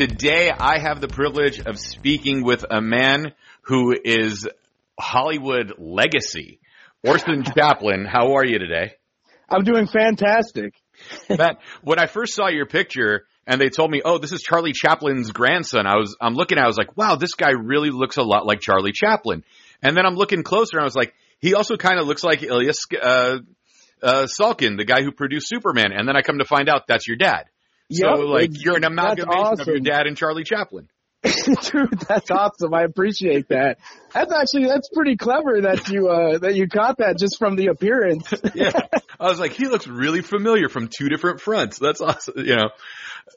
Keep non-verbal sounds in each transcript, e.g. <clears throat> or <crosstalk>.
Today, I have the privilege of speaking with a man who is Hollywood legacy. Orson <laughs> Chaplin, how are you today? I'm doing fantastic. <laughs> Matt, when I first saw your picture and they told me, "Oh, this is Charlie Chaplin's grandson," I was I'm looking at, it, I was like, "Wow, this guy really looks a lot like Charlie Chaplin." And then I'm looking closer, and I was like, he also kind of looks like Ilya uh, uh, Salkind, the guy who produced Superman. And then I come to find out that's your dad. So like you're an amalgamation of your dad and Charlie Chaplin. <laughs> Dude, that's awesome. I appreciate that. That's actually that's pretty clever that you uh that you caught that just from the appearance. <laughs> Yeah. I was like, he looks really familiar from two different fronts. That's awesome. You know,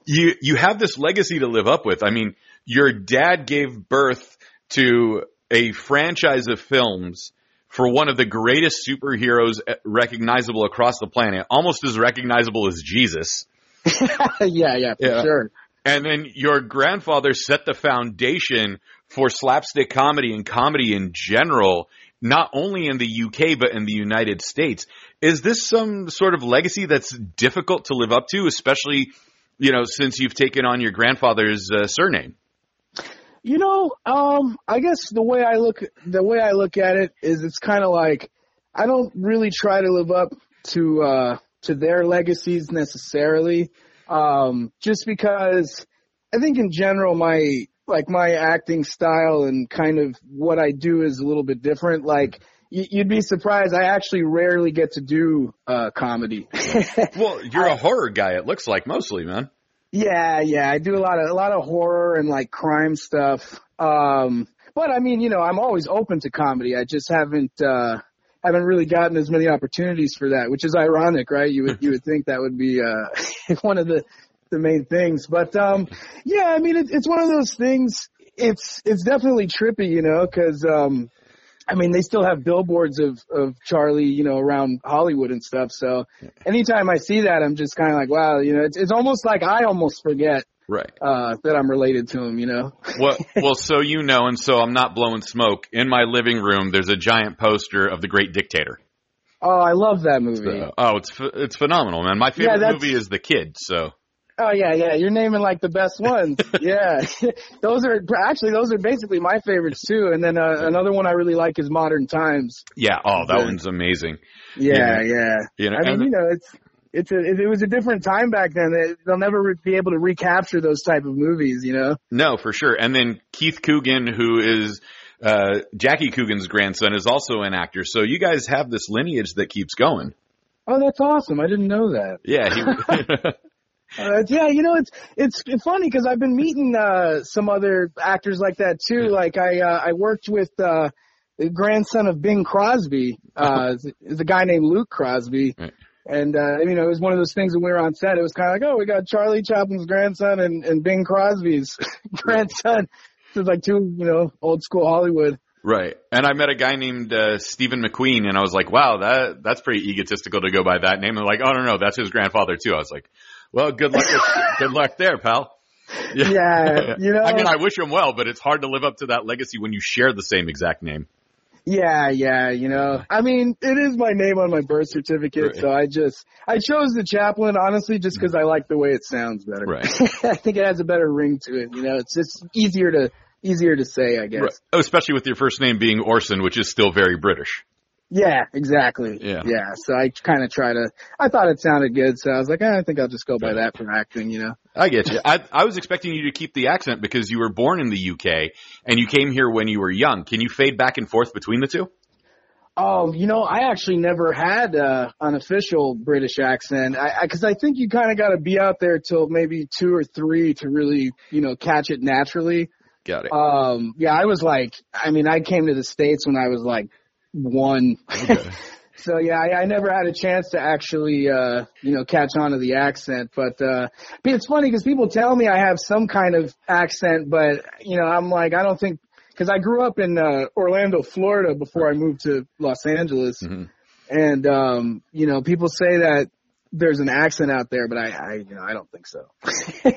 you, you have this legacy to live up with. I mean, your dad gave birth to a franchise of films for one of the greatest superheroes eh, recognizable across the planet, almost as recognizable as Jesus. <laughs> yeah, yeah, for Yeah. sure. And then your grandfather set the foundation for slapstick comedy and comedy in general, not only in the UK, but in the United States. Is this some sort of legacy that's difficult to live up to, especially, you know, since you've taken on your grandfather's uh, surname? You know, um, I guess the way I look the way I look at it is it's kind of like I don't really try to live up to uh to their legacies necessarily. Um, just because I think in general my like my acting style and kind of what I do is a little bit different. Like you'd be surprised I actually rarely get to do uh comedy. <laughs> Well, you're a horror guy, it looks like mostly, man. Yeah, yeah, I do a lot of a lot of horror and like crime stuff. Um, but I mean, you know, I'm always open to comedy. I just haven't uh haven't really gotten as many opportunities for that, which is ironic, right? You would you would <laughs> think that would be uh <laughs> one of the the main things. But um yeah, I mean, it, it's one of those things. It's it's definitely trippy, you know, because um I mean, they still have billboards of of Charlie, you know, around Hollywood and stuff. So anytime I see that, I'm just kind of like, wow, you know, it's it's almost like I almost forget Right. uh that I'm related to him, you know. Well, <laughs> well, so you know, and so I'm not blowing smoke. In my living room, there's a giant poster of the Great Dictator. Oh, I love that movie. Uh, oh, it's it's phenomenal, man. My favorite that's- movie is The Kid. So Oh yeah, yeah. You're naming like the best ones. <laughs> yeah, <laughs> those are actually those are basically my favorites too. And then uh, another one I really like is Modern Times. yeah, oh, that Yeah. one's amazing. Yeah, yeah. You know, I mean, you know, it's it's a it, was a different time back then. They- They'll never be able to recapture those type of movies, you know. No, for sure. And then Keith Coogan, who is uh, Jackie Coogan's grandson, is also an actor. So you guys have this lineage that keeps going. Oh, that's awesome. I didn't know that. Yeah, he, <laughs> <laughs> Uh, yeah, you know, it's it's funny because I've been meeting uh some other actors like that too. Like I uh, I worked with uh the grandson of Bing Crosby, uh <laughs> is a guy named Luke Crosby. Right. And uh you know, it was one of those things when we were on set, it was kinda like, Oh, we got Charlie Chaplin's grandson and, and Bing Crosby's <laughs> grandson. It was like two, you know, old school Hollywood. right. And I met a guy named uh, Steven McQueen, and I was like, wow, that that's pretty egotistical to go by that name. And like, oh no, no, that's his grandfather too. I was like, well, good luck, <laughs> good luck there, pal. Yeah, <laughs> you know I mean, I wish him well, but it's hard to live up to that legacy when you share the same exact name. Yeah, yeah, you know. I mean, it is my name on my birth certificate, Right. so I just I chose the Chaplin honestly just because I like the way it sounds better. Right. <laughs> I think it has a better ring to it. You know, it's just easier to easier to say, I guess. Right. Oh, Especially with your first name being Orson, which is still very British. Yeah, exactly. Yeah. Yeah. So I kind of try to. I thought it sounded good, so I was like, eh, I think I'll just go by that for acting. You know. I get you. I, I was expecting you to keep the accent because you were born in the UK and you came here when you were young. Can you fade back and forth between the two? Oh, you know, I actually never had uh, an official British accent. I because I, think you kind of got to be out there till maybe two or three to really, you know, catch it naturally. Got it. Um, yeah, I was like, I mean, I came to the States when I was like one. Okay. <laughs> so yeah, I, I never had a chance to actually, uh, you know, catch on to the accent. But, uh, but it's funny because people tell me I have some kind of accent, but, you know, I'm like, I don't think, cause I grew up in, uh, Orlando, Florida before I moved to Los Angeles. Mhm. And, um, you know, people say that there's an accent out there, but I, I, you know, I don't think so.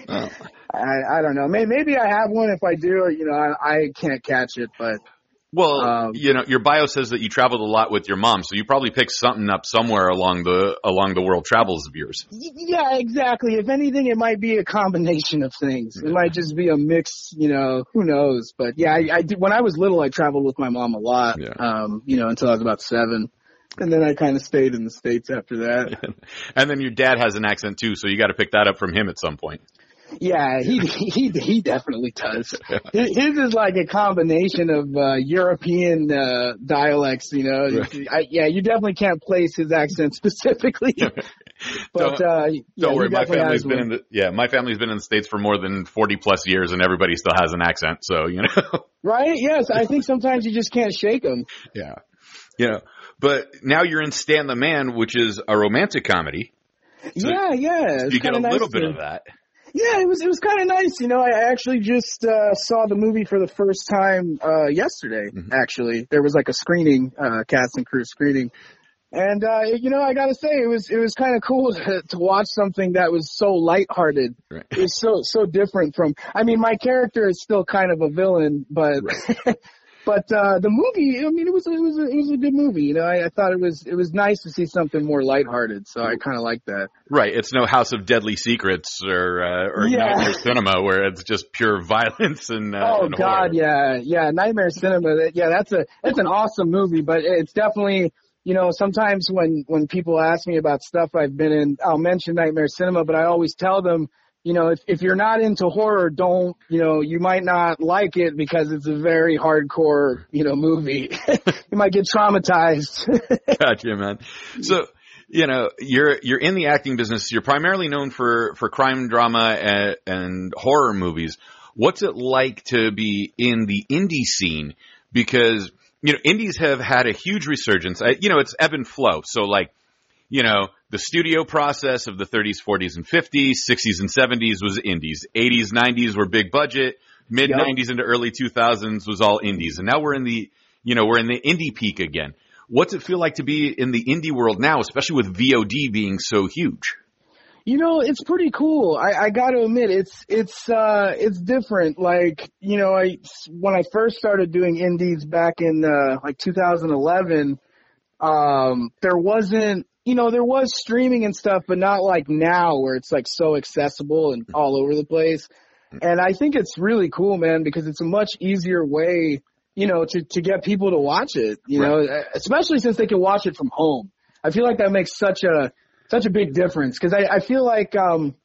Oh. <laughs> I, I don't know. Maybe, maybe I have one. If I do, you know, I, I can't catch it, but Well, Um, you know, your bio says that you traveled a lot with your mom, so you probably picked something up somewhere along the along the world travels of yours. Yeah, exactly. If anything, it might be a combination of things. It might just be a mix, you know, who knows? But yeah, I, I did, when I was little, I traveled with my mom a lot, Yeah. um, you know, until I was about seven. And then I kind of stayed in the States after that. <laughs> And then your dad has an accent too, so you got to pick that up from him at some point. Yeah, he, he, he definitely does. His is like a combination of, uh, European, uh, dialects, you know. Right. I, yeah, you definitely can't place his accent specifically. <laughs> But, Don't- uh, yeah, Don't worry, my family's been one. in the yeah, my family's been in the states for more than forty plus years, and everybody still has an accent. So you know, <laughs> Right? Yes, I think sometimes you just can't shake them. yeah, you know. But now you're in Stan the Man, which is a romantic comedy. So yeah, yeah. It's you get a kinda little nice bit to- of that. Yeah, it was it was kind of nice. You know, I actually just uh, saw the movie for the first time uh, yesterday. Mhm. Actually, there was like a screening, uh, cast and crew screening, and uh, you know, I gotta say, it was it was kind of cool <laughs> to, to watch something that was so lighthearted. Right. It's so so different from. I mean, my character is still kind of a villain, but. <laughs> But uh the movie, I mean, it was it was a, it was a good movie. You know, I, I thought it was it was nice to see something more lighthearted. So I kind of like that. Right. It's no House of Deadly Secrets or uh, or Yeah. Nightmare Cinema where it's just pure violence and uh, Oh and God, horror. yeah, yeah. Nightmare Cinema. that- Yeah, that's a that's an awesome movie, but it's definitely you know sometimes when when people ask me about stuff I've been in, I'll mention Nightmare Cinema, but I always tell them. You know, if if you're not into horror, don't you know you might not like it because it's a very hardcore you know movie. <laughs> you might get traumatized. <laughs> Gotcha, man. So, you know, you're you're in the acting business. You're primarily known for for crime drama and, and horror movies. What's it like to be in the indie scene? Because you know, indies have had a huge resurgence. I, you know, it's ebb and flow. So, like, you know, the studio process of the 30s, 40s, and 50s, 60s, and 70s was indies. 80s, 90s were big budget. Mid 90s into early 2000s was all indies, and now we're in the you know we're in the indie peak again. What's it feel like to be in the indie world now, especially with VOD being so huge? You know, it's pretty cool. I, I got to admit, it's it's uh it's different. Like you know, I when I first started doing indies back in uh, like 2011, um, there wasn't you know there was streaming and stuff, but not like now where it's like so accessible and all over the place. And I think it's really cool, man, because it's a much easier way, you know, to to get people to watch it. You know, especially since they can watch it from home. I feel like that makes such a such a big difference because I, I feel like um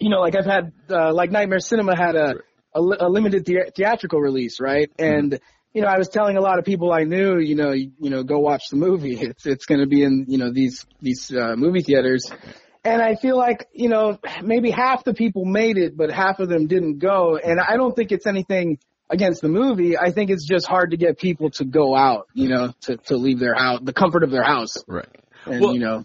you know like I've had uh, like Nightmare Cinema had a a, a limited the- theatrical release right and you know I was telling a lot of people I knew you know you, you know go watch the movie. <laughs> It's it's going to be in you know these these uh, movie theaters. And I feel like you know maybe half the people made it but half of them didn't go. And I don't think it's anything against the movie. I think it's just hard to get people to go out you know to to leave their house the comfort of their house. Right. and Well- you know.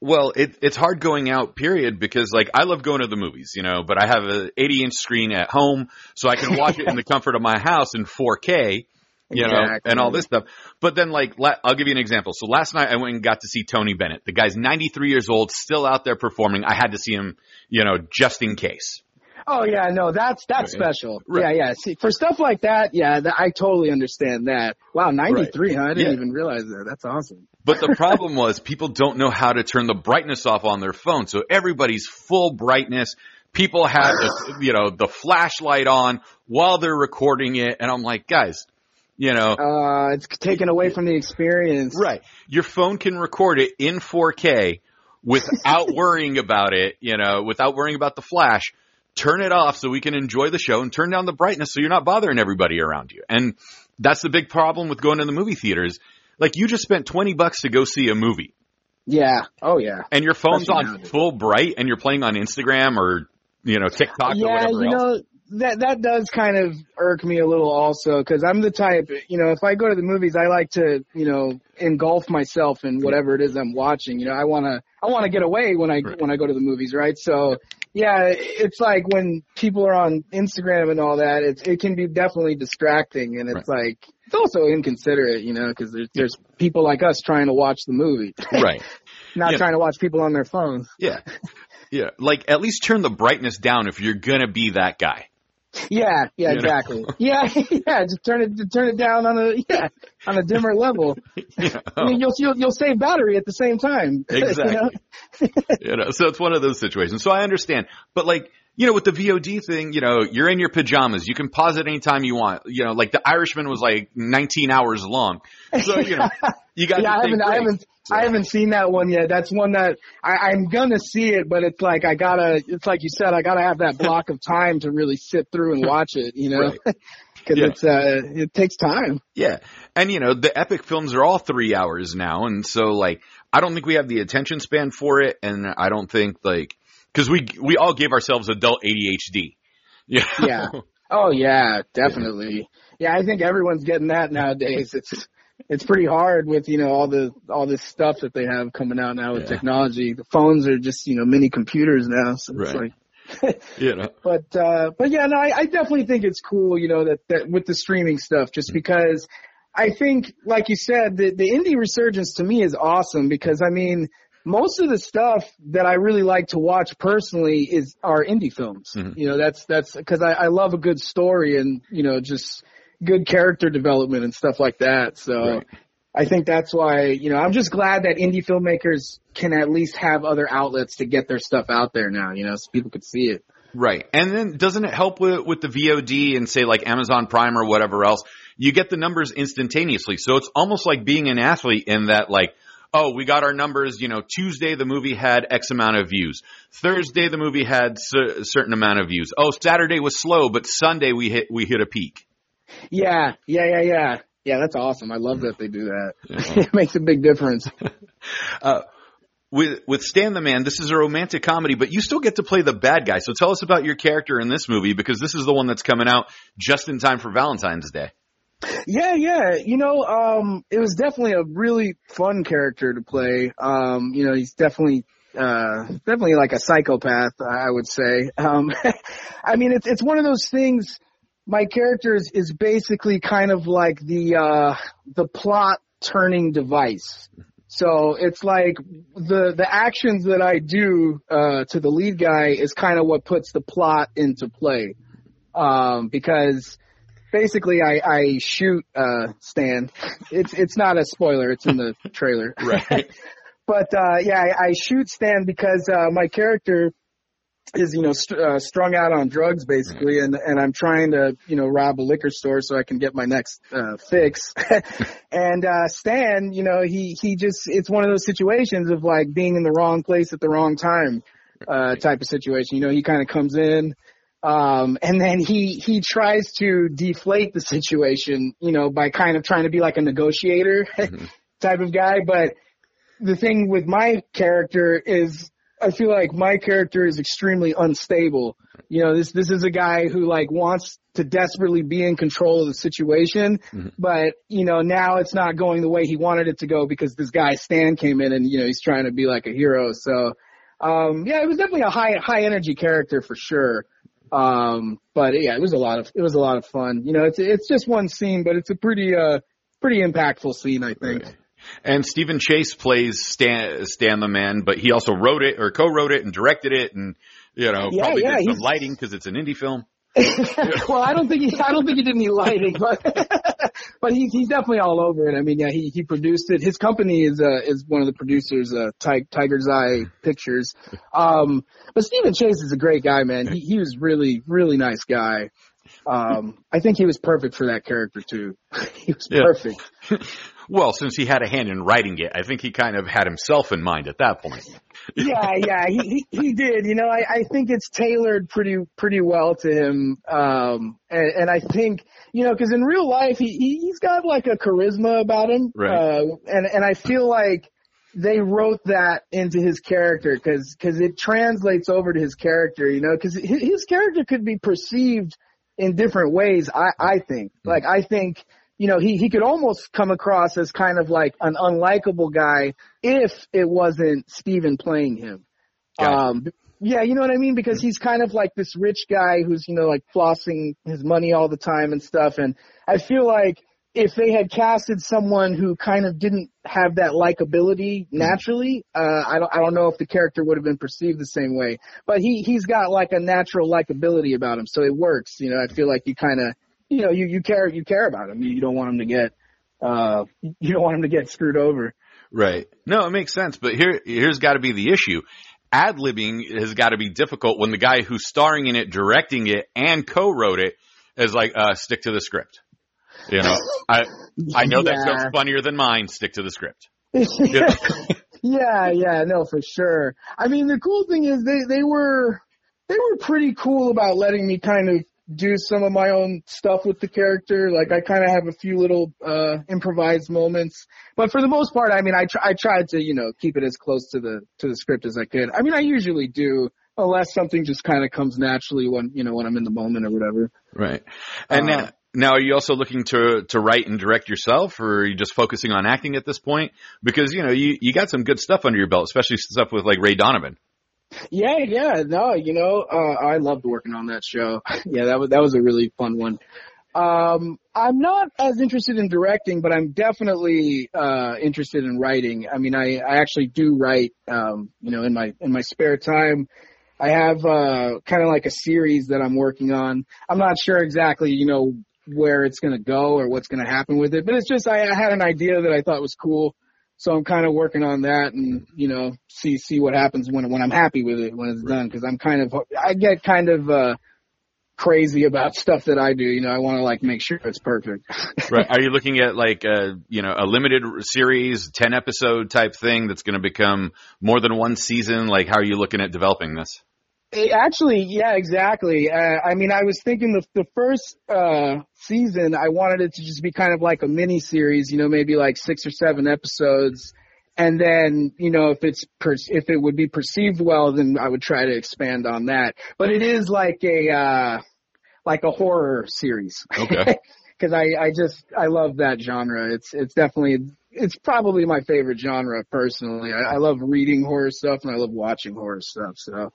Well, it, it's hard going out, period, because like I love going to the movies, you know, but I have a 80 inch screen at home, so I can watch it in the <laughs> comfort of my house in 4K, you know, and all this stuff. But then like, I'll give you an example. So last night I went and got to see Tony Bennett. The guy's 93 years old, still out there performing. I had to see him, you know, just in case. Oh yeah, no, that's that's Right. special. Right. Yeah, yeah. See, for stuff like that, yeah, that, I totally understand that. Wow, 93, huh? I didn't Yeah. even realize that. That's awesome. But the problem <laughs> was people don't know how to turn the brightness off on their phone. So everybody's full brightness. People have you know, the flashlight on while they're recording it. And I'm like, guys, you know, Uh, it's taken away from the experience. right. Your phone can record it in 4K without <laughs> worrying about it, you know, without worrying about the flash. Turn it off so we can enjoy the show and turn down the brightness so you're not bothering everybody around you. And that's the big problem with going to the movie theaters. Like you just spent 20 bucks to go see a movie. Yeah. Oh yeah. and your phone's Especially on nowadays. full bright and you're playing on Instagram or you know TikTok or yeah, whatever you else. know that that does kind of irk me a little also because I'm the type, you know, if I go to the movies, I like to, you know, engulf myself in whatever it is I'm watching. You know, I wanna I wanna get away when I Right. when I go to the movies, right? So yeah, it's like when people are on Instagram and all that, it's it can be definitely distracting, and it's like it's also inconsiderate, you know, because there's there's people like us trying to watch the movie, <laughs> right. not Yeah. trying to watch people on their phones. Yeah. Yeah. Like at least turn the brightness down if you're gonna be that guy. Yeah, yeah, You know? exactly. Yeah, <laughs> yeah, just turn it, turn it down on a, yeah, on a dimmer level. <laughs> You I know? mean, you'll, you'll, you'll save battery at the same time. <laughs> you know? Exactly. you know, so it's one of those situations. So I understand, but like, you know, with the VOD thing, you know, you're in your pajamas. You can pause it anytime you want. You know, like the Irishman was like 19 hours long. So, you know, <laughs> you got yeah, I haven't, I haven't, I haven't seen that one yet. That's one that I, I'm gonna see it, but it's like I gotta, it's like you said, I gotta have that block of time to really sit through and watch it, you know, Right. <laughs> because Yeah. it's, uh, it takes time. Yeah. And you know, the epic films are all three hours now. And so like, I don't think we have the attention span for it. And I don't think like, cause we, we all gave ourselves adult ADHD. Yeah. <laughs> Yeah. Oh yeah, definitely. Yeah, I think everyone's getting that nowadays. It's it's pretty hard with you know all the all this stuff that they have coming out now with Yeah. technology. The phones are just you know mini computers now. So it's Right. like, <laughs> you know, but uh, but yeah, no, I, I definitely think it's cool. You know that that with the streaming stuff, just because I think, like you said, the the indie resurgence to me is awesome because I mean. Most of the stuff that I really like to watch personally is are indie films. Mhm. You know, that's that's because I, I love a good story and you know just good character development and stuff like that. So Right. I think that's why you know I'm just glad that indie filmmakers can at least have other outlets to get their stuff out there now. You know, so people could see it. Right. And then doesn't it help with, with the VOD and say like Amazon Prime or whatever else? You get the numbers instantaneously. So it's almost like being an athlete in that like, oh, we got our numbers, you know, Tuesday the movie had X amount of views. Thursday the movie had cer- a certain amount of views. Oh, Saturday was slow, but Sunday we hit, we hit a peak. Yeah, yeah, yeah, yeah. Yeah, that's awesome. I love that they do that. Yeah. <laughs> it makes a big difference. <laughs> Uh, with, with Stan the Man, this is a romantic comedy, but you still get to play the bad guy. So tell us about your character in this movie because this is the one that's coming out just in time for Valentine's Day. Yeah, yeah. You know, um, it was definitely a really fun character to play. Um, you know, he's definitely, uh, definitely like a psychopath, I would say. Um, <laughs> I mean, it's, it's one of those things, my character is, is basically kind of like the, uh, the plot turning device. So it's like the, the actions that I do, uh, to the lead guy is kind of what puts the plot into play. Um, because, basically I, I shoot uh Stan. It's it's not a spoiler, it's in the trailer. <laughs> Right. <laughs> but uh yeah, I, I shoot Stan because uh my character is you know st- uh, strung out on drugs basically and and I'm trying to you know rob a liquor store so I can get my next uh fix. <laughs> and uh Stan, you know, he he just it's one of those situations of like being in the wrong place at the wrong time uh type of situation. You know, he kind of comes in um, and then he, he tries to deflate the situation, you know, by kind of trying to be like a negotiator <laughs> Mhm. type of guy. But the thing with my character is I feel like my character is extremely unstable. You know, this, this is a guy who like wants to desperately be in control of the situation, Mhm. but you know, now it's not going the way he wanted it to go because this guy Stan came in and, you know, he's trying to be like a hero. So, um, yeah, it was definitely a high, high energy character for sure. Um, but yeah, it was a lot of, it was a lot of fun. You know, it's, it's just one scene, but it's a pretty, uh, pretty impactful scene, I think. Right. And Stephen Chase plays Stan, Stan the Man, but he also wrote it or co-wrote it and directed it and, you know, Yeah, probably yeah, did some he's- lighting because it's an indie film. <laughs> well, I don't think he, I don't think he did any lighting, but, <laughs> but he's, he's definitely all over it. I mean, yeah, he, he produced it. His company is, uh, is one of the producers, uh, Ti- Tiger's Eye Pictures. Um, but Stephen Chase is a great guy, man. He, he was really, really nice guy. Um, I think he was perfect for that character too. <laughs> he was Yeah. perfect. <laughs> Well, since he had a hand in writing it, I think he kind of had himself in mind at that point. yeah, yeah, he, he he did. You know, I I think it's tailored pretty pretty well to him. Um, and, and I think you know because in real life he he- he's got like a charisma about him. Right. Uh, and and I feel like they wrote that into his character because because it translates over to his character. You know, because his, his character could be perceived in different ways. I I think like I think. You know, he, he could almost come across as kind of like an unlikable guy if it wasn't Steven playing him. Um, yeah, you know what I mean? Because he's kind of like this rich guy who's, you know, like flossing his money all the time and stuff. And I feel like if they had casted someone who kind of didn't have that likability naturally, uh, I don't, I don't know if the character would have been perceived the same way. But he, he's got like a natural likability about him, so it works. You know, I feel like you kind of, you know, you, you care, you care about him. You don't want him to get, uh, you don't want him to get screwed over. Right. No, it makes sense. But here, here's got to be the issue. Ad libbing has got to be difficult when the guy who's starring in it, directing it, and co-wrote it is like, uh, stick to the script. You know, I I know that Yeah. joke's funnier than mine. Stick to the script. <laughs> yeah, yeah, no, for sure. I mean, the cool thing is they they were they were pretty cool about letting me kind of do some of my own stuff with the character. Like I kind of have a few little uh improvised moments, but for the most part, I mean, I tr- I tried to you know keep it as close to the to the script as I could. I mean, I usually do. Unless something just kind of comes naturally when you know when I'm in the moment or whatever. Right. And Uh, now, now, are you also looking to to write and direct yourself, or are you just focusing on acting at this point? Because you know you you got some good stuff under your belt, especially stuff with like Ray Donovan. Yeah, yeah, no, you know, uh, I loved working on that show. <laughs> yeah, that was that was a really fun one. Um, I'm not as interested in directing, but I'm definitely uh, interested in writing. I mean, I, I actually do write, um, you know, in my in my spare time. I have uh, kind of like a series that I'm working on. I'm not sure exactly, you know, where it's going to go or what's going to happen with it, but it's just I, I had an idea that I thought was cool. So I'm kind of working on that and, you know, see, see what happens when, when I'm happy with it, when it's done. Cause I'm kind of, I get kind of, uh, crazy about <laughs> stuff that I do. You know, I want to like make sure it's perfect. <laughs> Right. Are you looking at like a you know a limited series, ten episode type thing that's going to become more than one season? Like, how are you looking at developing this? Eh, Actually, yeah, exactly. Uh, I mean, I was thinking the the first uh season, I wanted it to just be kind of like a mini series, you know, maybe like six or seven episodes, and then you know if it's per- if it would be perceived well, then I would try to expand on that. But it is like a uh like a horror series. Okay. <laughs> Because I I just I love that genre. It's it's definitely it's probably my favorite genre personally. I, I love reading horror stuff and I love watching horror stuff. So.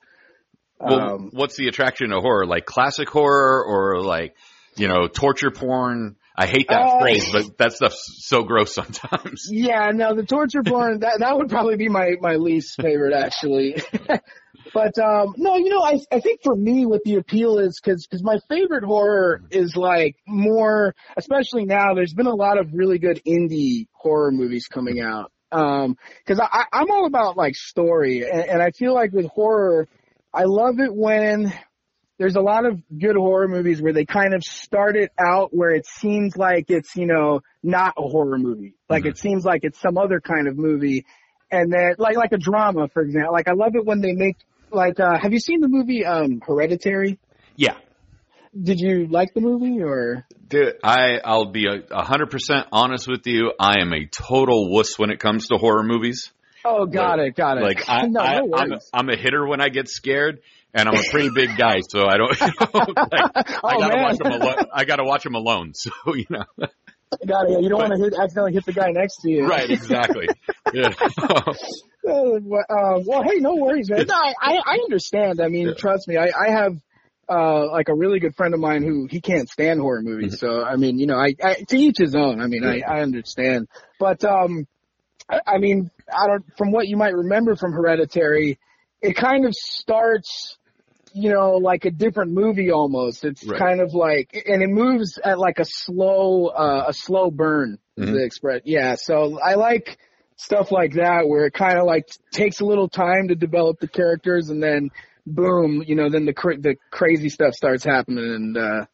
Well, Um, what's the attraction to horror? Like classic horror or like, you know, torture porn? I hate that Uh, phrase, but that stuff's so gross <laughs> sometimes. Yeah, no, the torture porn that that would probably be my my least favorite actually. <laughs> but um no, you know, I I think for me what the appeal is cuz cuz my favorite horror is like more especially now there's been a lot of really good indie horror movies coming out. Um I I- I'm all about like story and, and I feel like with horror I love it when there's a lot of good horror movies where they kind of start it out where it seems like it's, you know, not a horror movie. Like it seems like it's some other kind of movie. And then, like, like a drama, for example. Like I love it when they make, like, uh, have you seen the movie, um, Hereditary? Yeah. Did you like the movie or? Dude, I, I'll be a hundred percent honest with you. I am a total wuss when it comes to horror movies. Oh, got Like- it, got it. Like I, <laughs> no, I no I'm, worries. I'm a hitter when I get scared, and I'm a pretty big guy, so I don't. <laughs> like, <laughs> I oh gotta man, watch them alone. I gotta watch them alone. So you know. got it. You don't want to hit, accidentally hit the guy next to you. right. Exactly. Yeah. Uh, well, hey, no worries, man. No, I, I I understand. I mean, Yeah. trust me, I, I have, uh, like a really good friend of mine who he can't stand horror movies. So, I mean, you know, I, I to each his own. I mean, I, I understand. But, um, I, I mean, I don't, from what you might remember from Hereditary, it kind of starts, you know, like a different movie almost. It's Right. kind of like, and it moves at like a slow, uh, a slow burn, is Mhm. the express. Yeah. So I like, stuff like that where it kind of like takes a little time to develop the characters and then boom, you know, then the cra- the crazy stuff starts happening and uh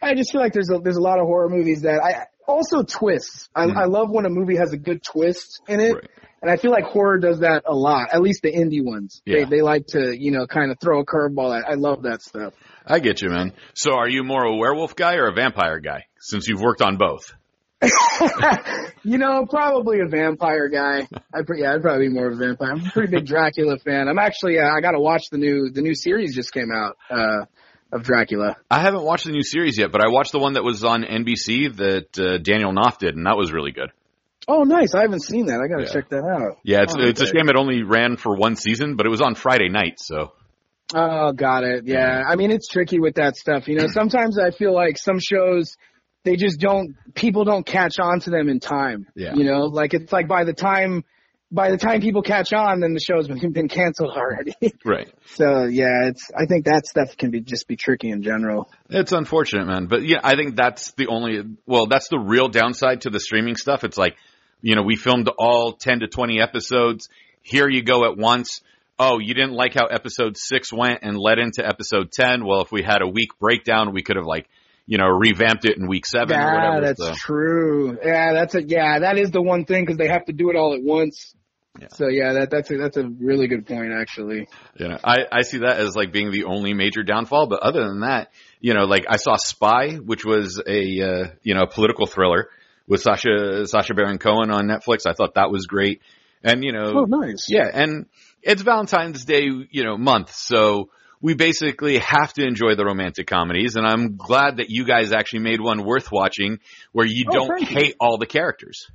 I just feel like there's a there's a lot of horror movies that I also twists. I, Mhm. I love when a movie has a good twist in it. Right. And I feel like horror does that a lot, at least the indie ones. Yeah. They they like to, you know, kind of throw a curveball at. I love that stuff. I get you, man. So, are you more a werewolf guy or a vampire guy? Since you've worked on both. <laughs> you know, probably a vampire guy. I'd pre- yeah, I'd probably be more of a vampire. I'm a pretty big Dracula fan. I'm actually uh, I got to watch the new the new series just came out uh of Dracula. I haven't watched the new series yet, but I watched the one that was on NBC that uh, Daniel Knauf did, and that was really good. Oh, nice. I haven't seen that. I got to Yeah. check that out. Yeah, it's Oh, it's a shame it only ran for one season, but it was on Friday night, so Oh, got it. Yeah. I mean, it's tricky with that stuff. You know, <clears throat> sometimes I feel like some shows they just don't people don't catch on to them in time. Yeah. You know, like it's like by the time by the time people catch on, then the show's been been canceled already. <laughs> Right. so yeah, it's I think that stuff can be just be tricky in general. It's unfortunate, man. But yeah, I think that's the only, well, that's the real downside to the streaming stuff. It's like, you know, we filmed all 10 to 20 episodes. Here you go at once. Oh, you didn't like how episode six went and led into episode 10. Well, if we had a week breakdown, we could have like, you know, revamped it in week seven or Yeah, whatever. that's so, true. Yeah, that's a yeah, that is the one thing because they have to do it all at once. Yeah. So yeah, that that's a that's a really good point actually. Yeah, I, I see that as like being the only major downfall. But other than that, you know, like I saw Spy, which was a, uh, you know, a political thriller with Sacha, Sacha Baron Cohen on Netflix. I thought that was great. And, you know, Oh, nice. Yeah, and it's Valentine's Day, you know, month, so we basically have to enjoy the romantic comedies, and I'm glad that you guys actually made one worth watching where you Oh, don't thank you. hate all the characters.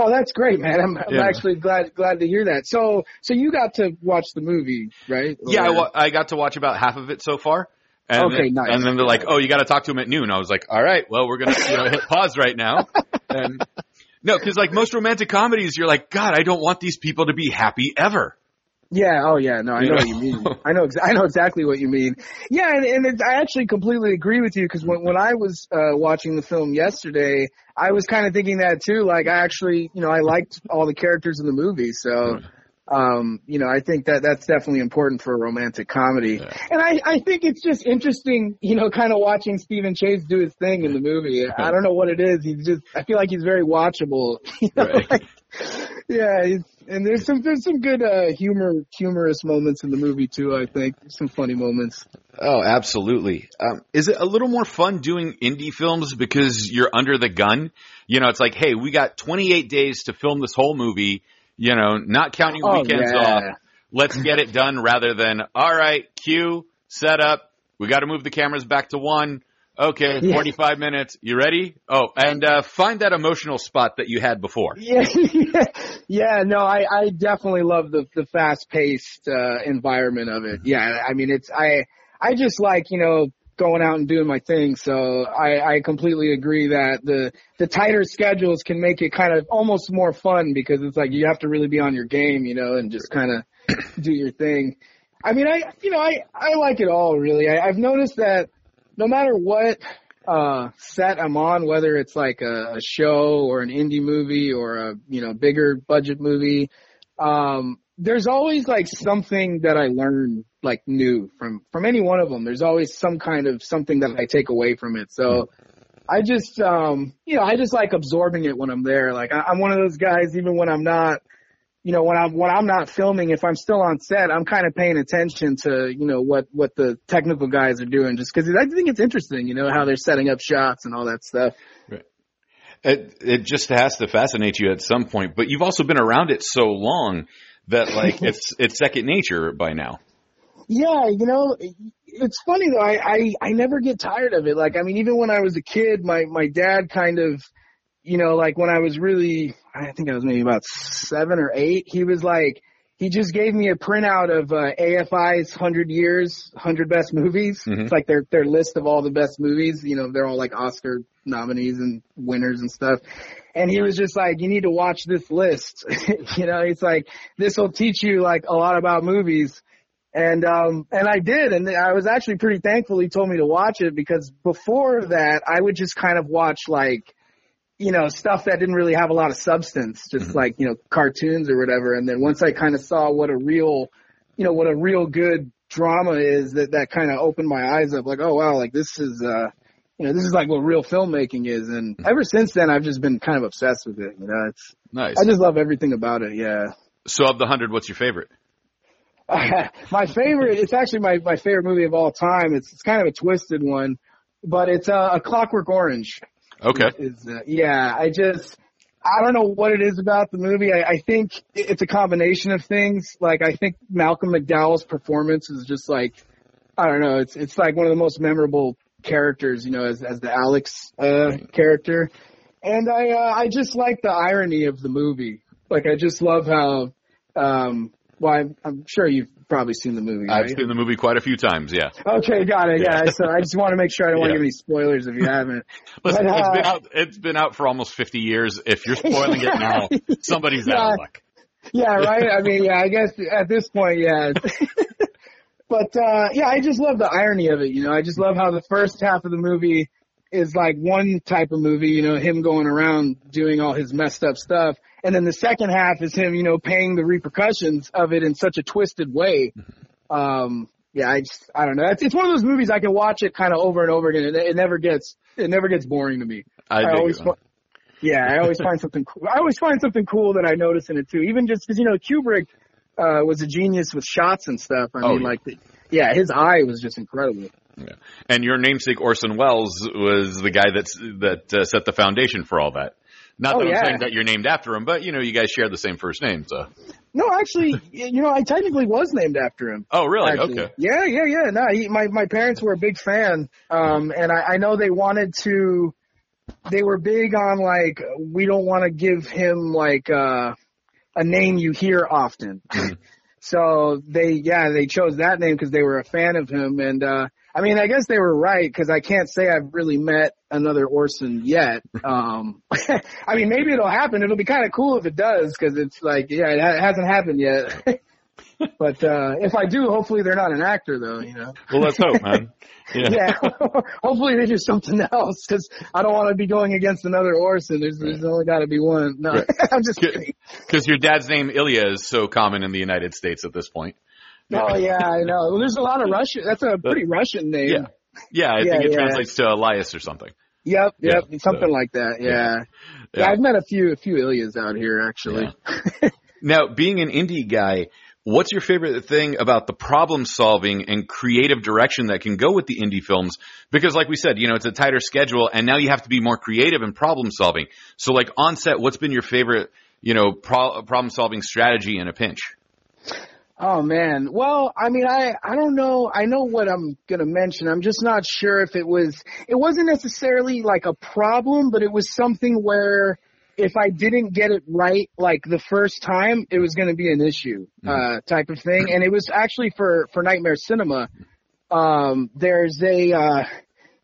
Oh, that's great, man. I'm, I'm Yeah. actually glad glad to hear that. So so you got to watch the movie, right? Yeah, I, Or- wa- I got to watch about half of it so far. And Okay, then, nice. And then they're like, "Oh, you got to talk to him at noon." I was like, "All right, well, we're gonna you know hit <laughs> pause right now." And no, because like most romantic comedies, you're like, "God, I don't want these people to be happy ever." Yeah. Oh, yeah. No, I know know? what you mean. <laughs> I know. I know exactly what you mean. Yeah, and, and it, I actually completely agree with you because when when I was uh, watching the film yesterday, I was kind of thinking that too. Like, I actually, you know, I liked all the characters in the movie, so. Um, you know, I think that that's definitely important for a romantic comedy. Yeah. And I, I think it's just interesting, you know, kind of watching Stephen Chase do his thing in the movie. I <laughs> don't know what it is. He's just, I feel like he's very watchable. <laughs> You know, Right. like, <laughs> yeah, and there's some there's some good uh humor humorous moments in the movie too. I think some funny moments. Oh, absolutely. Um, is it a little more fun doing indie films because you're under the gun? You know, it's like, hey, we got 28 days to film this whole movie. You know, not counting Oh, weekends yeah. off. Let's get it done rather than, all right, cue, set up. We got to move the cameras back to one. Okay, Yeah. 45 minutes. You ready? Oh, and uh, find that emotional spot that you had before. <laughs> Yeah, yeah, no, I I definitely love the the fast paced uh, environment of it. Yeah, I mean it's I I just like you know going out and doing my thing. So I I completely agree that the the tighter schedules can make it kind of almost more fun because it's like you have to really be on your game, you know, and just kind of do your thing. I mean, I you know I I like it all really. I, I've noticed that no matter what uh set I'm on, whether it's like a, a show or an indie movie or a you know bigger budget movie, um, there's always like something that I learn like new from from any one of them. There's always some kind of something that I take away from it. So I just um you know I just like absorbing it when I'm there. Like I, I'm one of those guys even when I'm not you know, when I'm when I'm not filming, if I'm still on set, I'm kind of paying attention to you know what what the technical guys are doing, just because I think it's interesting, you know, how they're setting up shots and all that stuff. It, it just has to fascinate you at some point, but you've also been around it so long that like <laughs> it's, it's second nature by now. Yeah, you know, it's funny though. I, I I never get tired of it. Like, I mean, even when I was a kid, my my dad kind of, you know, like when I was really, I think I was maybe about seven or eight. He was like, he just gave me a printout of uh, AFI's hundred years, hundred best movies. Mhm. It's like their their list of all the best movies. You know, they're all like Oscar nominees and winners and stuff. And he was just like, you need to watch this list. <laughs> you know, it's like this will teach you like a lot about movies. And um and I did and I was actually pretty thankful he told me to watch it because before that I would just kind of watch like you know stuff that didn't really have a lot of substance just Mhm. like you know cartoons or whatever and then once I kind of saw what a real you know what a real good drama is that that kind of opened my eyes up like oh wow like this is uh you know this is like what real filmmaking is and ever since then I've just been kind of obsessed with it you know it's Nice. I just love everything about it yeah So of the hundred, what's your favorite? <laughs> my favorite, it's actually my, my favorite movie of all time. It's, it's kind of a twisted one, but it's uh, a Clockwork Orange. Okay. Is, uh, yeah, I just, I don't know what it is about the movie. I, I think it's a combination of things. Like, I think Malcolm McDowell's performance is just like, I don't know, it's, it's like one of the most memorable characters, you know, as, as the Alex, uh, character. And I, uh, I just like the irony of the movie. Like, I just love how, um, Well, I'm, I'm sure you've probably seen the movie. I've seen the movie quite a few times. Yeah. Okay, got it. Yeah. Yeah. So I just want to make sure I don't want Yeah. to give any spoilers if you haven't. <laughs> Listen, But, it's uh, been out. It's been out for almost 50 years. If you're spoiling it now, <laughs> somebody's out Yeah. of luck. Yeah, right. I mean, yeah, I guess at this point, yeah. <laughs> but uh yeah, I just love the irony of it. You know, I just love how the first half of the movie is like one type of movie. You know, him going around doing all his messed up stuff, and then the second half is him, you know, paying the repercussions of it in such a twisted way. Um, yeah, I just, I don't know. It's, it's one of those movies I can watch it kind of over and over again. It, it never gets, it never gets boring to me. I, I always, fi- yeah, I always find something cool. I always find something cool that I notice in it too. Even just because you know Kubrick uh, was a genius with shots and stuff. I Oh, mean, yeah. like, the, yeah, his eye was just incredible. And your namesake Orson Welles was the guy that's that uh, set the foundation for all that. Not Oh, that I'm yeah. saying that you're named after him, but you know, you guys share the same first name, so. No, actually, you know, I technically was named after him. Oh, really? actually. Okay. Yeah, yeah, yeah. No, he, my my parents were a big fan, um, and I, I know they wanted to. They were big on like we don't want to give him like uh, a name you hear often. Mhm. <laughs> so they, yeah, they chose that name because they were a fan of him, and uh, I mean, I guess they were right because I can't say I've really met another Orson yet. <laughs> Um, <laughs> I mean, maybe it'll happen. It'll be kind of cool if it does because it's like, yeah, it ha- hasn't happened yet. <laughs> but uh if I do, hopefully they're not an actor though. You know. Well, let's hope, man. Yeah. Yeah. hopefully they do something else because I don't want to be going against another Orson. There's there's only got to be one. No, Right. I'm just kidding. Because your dad's name Ilya is so common in the United States at this point. Oh yeah, I know. Well, there's a lot of Russian. That's a pretty Russian name. Yeah. Yeah, I Yeah, think it yeah. translates to Elias or something. Yep. Yep. Yeah, something so- like that. Yeah. Yeah. yeah. I've met a few a few Ilias out here actually. Now, being an indie guy, what's your favorite thing about the problem solving and creative direction that can go with the indie films? Because like we said, you know, it's a tighter schedule and now you have to be more creative in problem solving. So like on set, what's been your favorite, you know, pro- problem solving strategy in a pinch? Oh man. Well, I mean, I I don't know. I know what I'm gonna mention. I'm just not sure if it was. It wasn't necessarily like a problem, but it was something where if I didn't get it right, like the first time, it was gonna be an issue, uh, type of thing. And it was actually for for Nightmare Cinema. Um, there's a uh,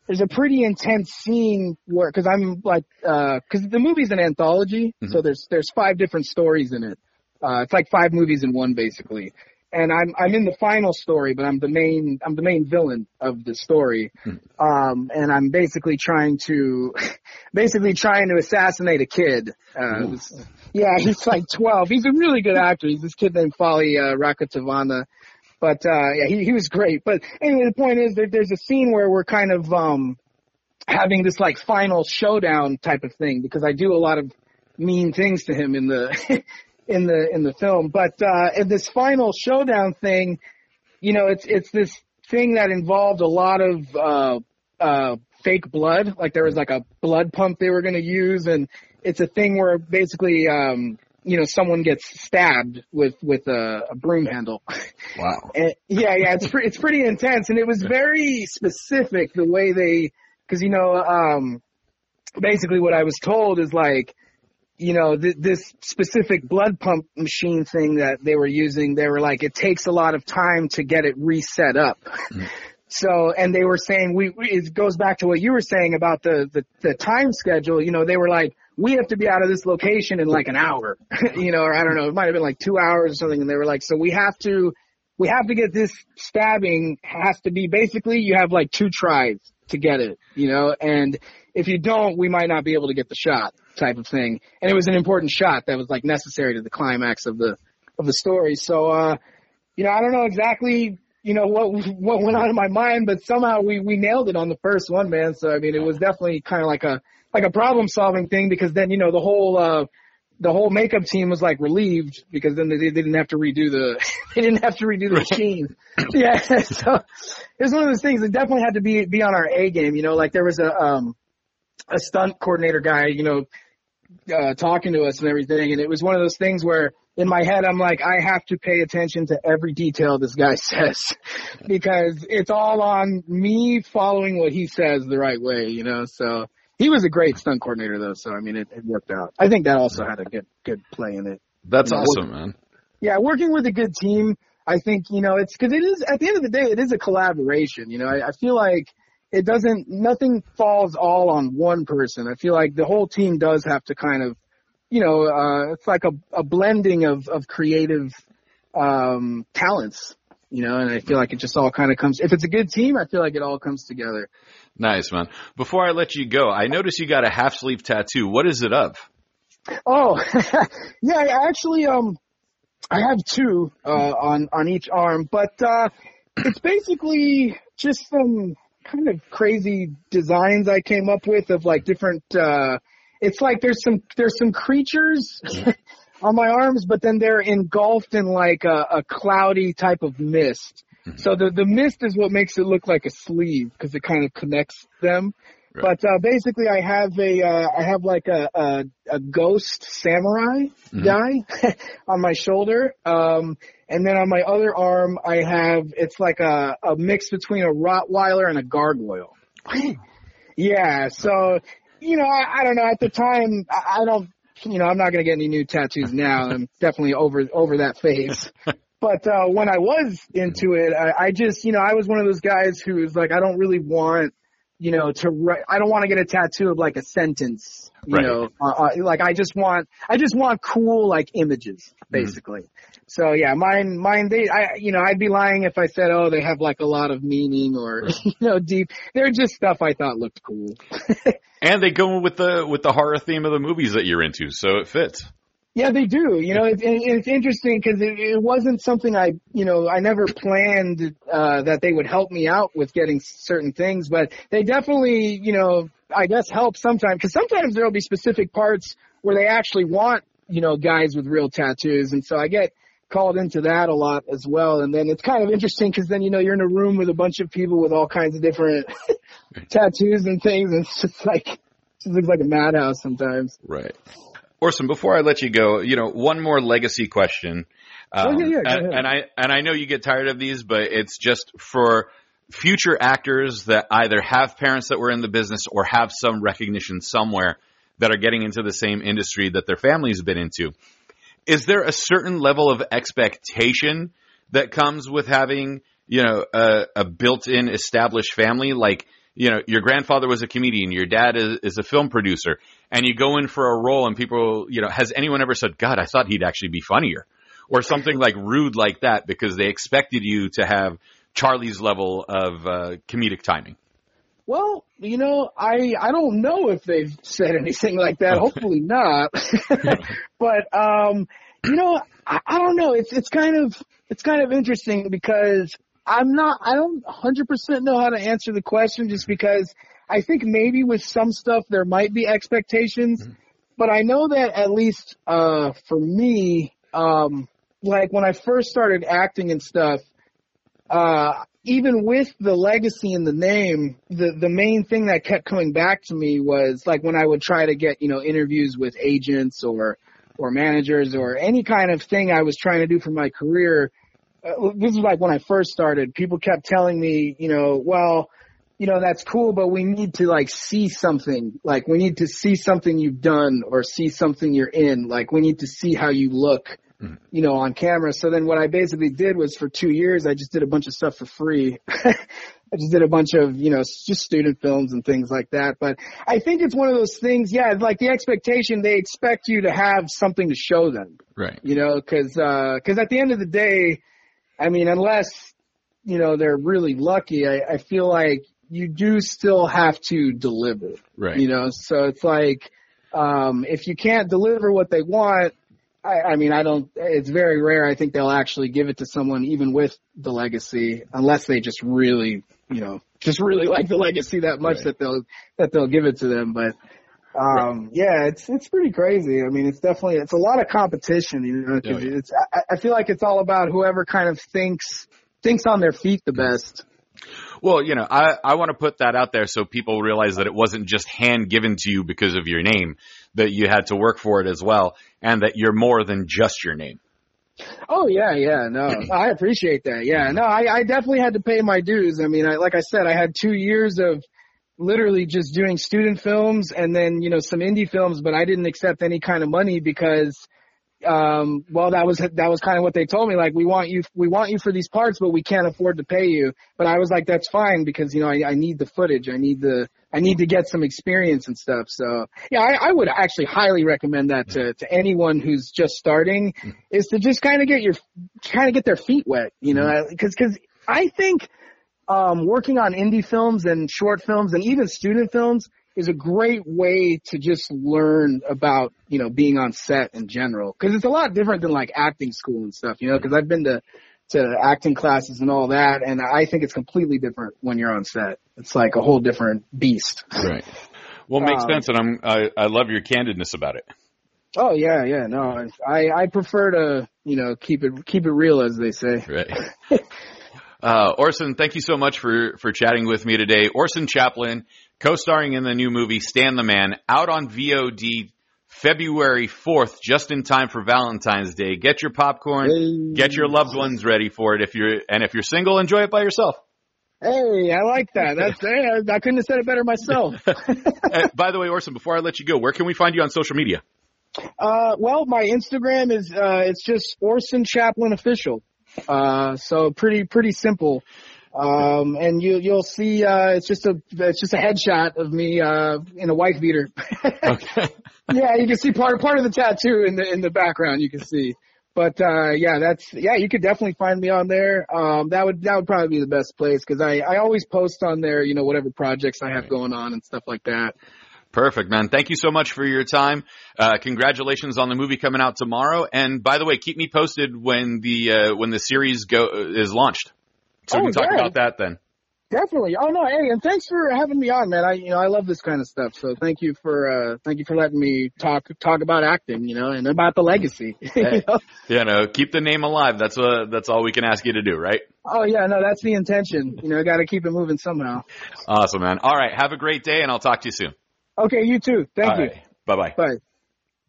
there's a pretty intense scene where because I'm like because the movie's an anthology, so there's there's five different stories in it. Uh, it's like five movies in one basically. And I'm I'm in the final story, but I'm the main I'm the main villain of the story. Um, and I'm basically trying to <laughs> basically trying to assassinate a kid. Uh, this- yeah, <laughs> he's like 12. He's a really good actor. He's this kid named Faly uh, Rakotohavana. But uh, yeah, he he was great. But anyway, the point is that there's a scene where we're kind of um having this like final showdown type of thing because I do a lot of mean things to him in the <laughs> in the in the film. But uh in this final showdown thing, you know, it's it's this thing that involved a lot of uh uh fake blood. Like there was like a blood pump they were gonna use and it's a thing where basically um you know, someone gets stabbed with with a, a broom handle. <laughs> Wow. <laughs> And, yeah, yeah, it's pretty, it's pretty intense, and it was very specific the way they, because you know, um, basically what I was told is like, you know, th- this specific blood pump machine thing that they were using, they were like, it takes a lot of time to get it reset up. Mm. <laughs> So, and they were saying we, we, it goes back to what you were saying about the, the, the time schedule. You know, they were like, we have to be out of this location in like an hour, <laughs> you know, or I don't know, it might have been like two hours or something. And they were like, so we have to, we have to get this stabbing has to be basically you have like two tries to get it, you know, and if you don't, we might not be able to get the shot type of thing. And it was an important shot that was like necessary to the climax of the, of the story. So, uh, you know, I don't know exactly, you know, what, what went on in my mind, but somehow we, we nailed it on the first one, man. So, I mean, it was definitely kind of like a, like a problem solving thing because then, you know, the whole, uh, the whole makeup team was like relieved because then they, they didn't have to redo the <laughs> they didn't have to redo the machine. <laughs> yeah, so it was one of those things that definitely had to be be on our A game. You know, like there was a um a stunt coordinator guy, you know, uh, talking to us and everything, and it was one of those things where in my head I'm like I have to pay attention to every detail this guy <laughs> says because it's all on me following what he says the right way. You know, so. He was a great stunt coordinator though, so I mean it, it worked out. I think that also had a good good play in it. That's Yeah, awesome, man. yeah, working with a good team, I think, you know, it's cause it is, at the end of the day, it is a collaboration. You know, I, I feel like it doesn't, nothing falls all on one person. I feel like the whole team does have to kind of, you know, uh, it's like a, a blending of, of creative, um, talents, you know, and I feel like it just all kind of comes, if it's a good team, I feel like it all comes together. Nice, man. Before I let you go, I noticed you got a half sleeve tattoo. What is it of? Oh, <laughs> yeah, I actually, um, I have two, uh, on, on each arm, but, uh, it's basically just some kind of crazy designs I came up with of like different, uh, it's like there's some, there's some creatures <laughs> on my arms, but then they're engulfed in like a, a cloudy type of mist. Mm-hmm. So the, the mist is what makes it look like a sleeve because it kind of connects them. Right. But uh, basically, I have a uh, I have like a a, a ghost samurai Mhm. guy <laughs> on my shoulder, um, and then on my other arm, I have it's like a a mix between a Rottweiler and a gargoyle. yeah, so you know, I, I don't know. At the time, I, I don't, you know, I'm not gonna get any new tattoos now. I'm <laughs> definitely over over that phase. <laughs> But uh, when I was into it, I, I just, you know, I was one of those guys who was like, I don't really want, you know, to write. I don't want to get a tattoo of like a sentence, you Right. know, uh, uh, like I just want, I just want cool like images, basically. So yeah, mine, mine, they, I, you know, I'd be lying if I said, oh, they have like a lot of meaning or, <laughs> you know, deep. They're just stuff I thought looked cool. <laughs> And they go with the with the horror theme of the movies that you're into, so it fits. Yeah, they do. You know, it, it, it's interesting because it, it wasn't something I, you know, I never planned uh, that they would help me out with getting certain things, but they definitely, you know, I guess help sometimes because sometimes there'll be specific parts where they actually want, you know, guys with real tattoos, and so I get called into that a lot as well. And then it's kind of interesting because then you know you're in a room with a bunch of people with all kinds of different <laughs> tattoos and things, and it's just like it just looks like a madhouse sometimes. Right. Orson, before I let you go, you know, one more legacy question. Um, Oh, yeah, yeah, go and, and I and I know you get tired of these, but it's just for future actors that either have parents that were in the business or have some recognition somewhere that are getting into the same industry that their families have been into. Is there a certain level of expectation that comes with having, you know, a, a built-in established family? Like, you know, your grandfather was a comedian, your dad is, is a film producer, and you go in for a role and people, you know, has anyone ever said, God, I thought he'd actually be funnier? Or something like rude like that because they expected you to have Charlie's level of uh, comedic timing. Well, you know, I I don't know if they've said anything like that. Hopefully not. <laughs> but um, you know, I, I don't know. It's it's kind of it's kind of interesting because I'm not I don't 100% know how to answer the question just because I think maybe with some stuff there might be expectations, but I know that at least uh for me um like when I first started acting and stuff uh, even with the legacy and the name, the the main thing that kept coming back to me was like when I would try to get you know interviews with agents or or managers or any kind of thing I was trying to do for my career. Uh, this is like when I first started. People kept telling me, you know, well, you know that's cool, but we need to like see something. Like we need to see something you've done or see something you're in. Like we need to see how you look you know, on camera. So then what I basically did was for two years, I just did a bunch of stuff for free. <laughs> I just did a bunch of, you know, just student films and things like that. But I think it's one of those things, yeah, like the expectation, they expect you to have something to show them, Right. you know, cause, uh, cause at the end of the day, I mean, unless, you know, they're really lucky, I, I feel like you do still have to deliver. Right. You know, so it's like, um, if you can't deliver what they want, I, I mean, I don't, it's very rare. I think they'll actually give it to someone even with the legacy, unless they just really, you know, just really <laughs> like the legacy that much Right. that they'll, that they'll give it to them. But, um, yeah, it's, it's pretty crazy. I mean, it's definitely, it's a lot of competition, you know, Oh, yeah. it's, I, I feel like it's all about whoever kind of thinks, thinks on their feet the best. Well, you know, I, I want to put that out there so people realize that it wasn't just hand given to you because of your name, that you had to work for it as well, and that you're more than just your name. Oh yeah, yeah, no, <clears throat> I appreciate that. Yeah, no, I, I definitely had to pay my dues. I mean, I, like I said, I had two years of literally just doing student films and then, you know, some indie films, but I didn't accept any kind of money because um, well, that was that was kind of what they told me. Like, we want you, we want you for these parts, but we can't afford to pay you. But I was like, that's fine because you know I, I need the footage. I need the I need to get some experience and stuff. So yeah, I, I would actually highly recommend that to to anyone who's just starting, mm-hmm. is to just kind of get your kind of get their feet wet. You know, mm-hmm. uh, because because I think um, working on indie films and short films and even student films is a great way to just learn about, you know, being on set in general. Cause it's a lot different than like acting school and stuff, you know, cause I've been to, to acting classes and all that. And I think it's completely different when you're on set. It's like a whole different beast. Right. Well, it makes Um, sense. And I'm, I, I love your candidness about it. Oh yeah, yeah, no, I, I prefer to, you know, keep it, keep it real as they say. Right. <laughs> Uh, Orson, thank you so much for, for chatting with me today. Orson Chaplin, co-starring in the new movie Stan the Man, out on VOD February 4th, just in time for Valentine's Day. Get your popcorn, Hey. get your loved ones ready for it. If you're, and if you're single, enjoy it by yourself. Hey, I like that. That's, <laughs> hey, I couldn't have said it better myself. <laughs> Uh, by the way, Orson, before I let you go, where can we find you on social media? Uh, well, my Instagram is, uh, it's just Orson Chaplin official. Uh, so pretty, pretty simple. Um, and you, you'll see, uh, it's just a, it's just a headshot of me, uh, in a wife beater. <laughs> Okay. yeah, you can see part, part of the tattoo in the, in the background, you can see. But, uh, yeah, that's, yeah, you could definitely find me on there. Um, that would, that would probably be the best place because I, I always post on there, you know, whatever projects I have going on and stuff like that. Perfect, man. Thank you so much for your time. Uh, congratulations on the movie coming out tomorrow. And by the way, keep me posted when the uh, when the series go is launched, so we Oh, can talk yeah. about that then. Definitely. Oh no, hey, and thanks for having me on, man. I you know I love this kind of stuff. So thank you for uh thank you for letting me talk talk about acting, you know, and about the legacy. <laughs> you Hey. know? You know, keep the name alive. That's uh that's all we can ask you to do, right? Oh yeah, no, that's the intention. You know, got to keep it moving somehow. Awesome, man. All right, have a great day, and I'll talk to you soon. Okay, you too. Thank you. Bye bye. Bye.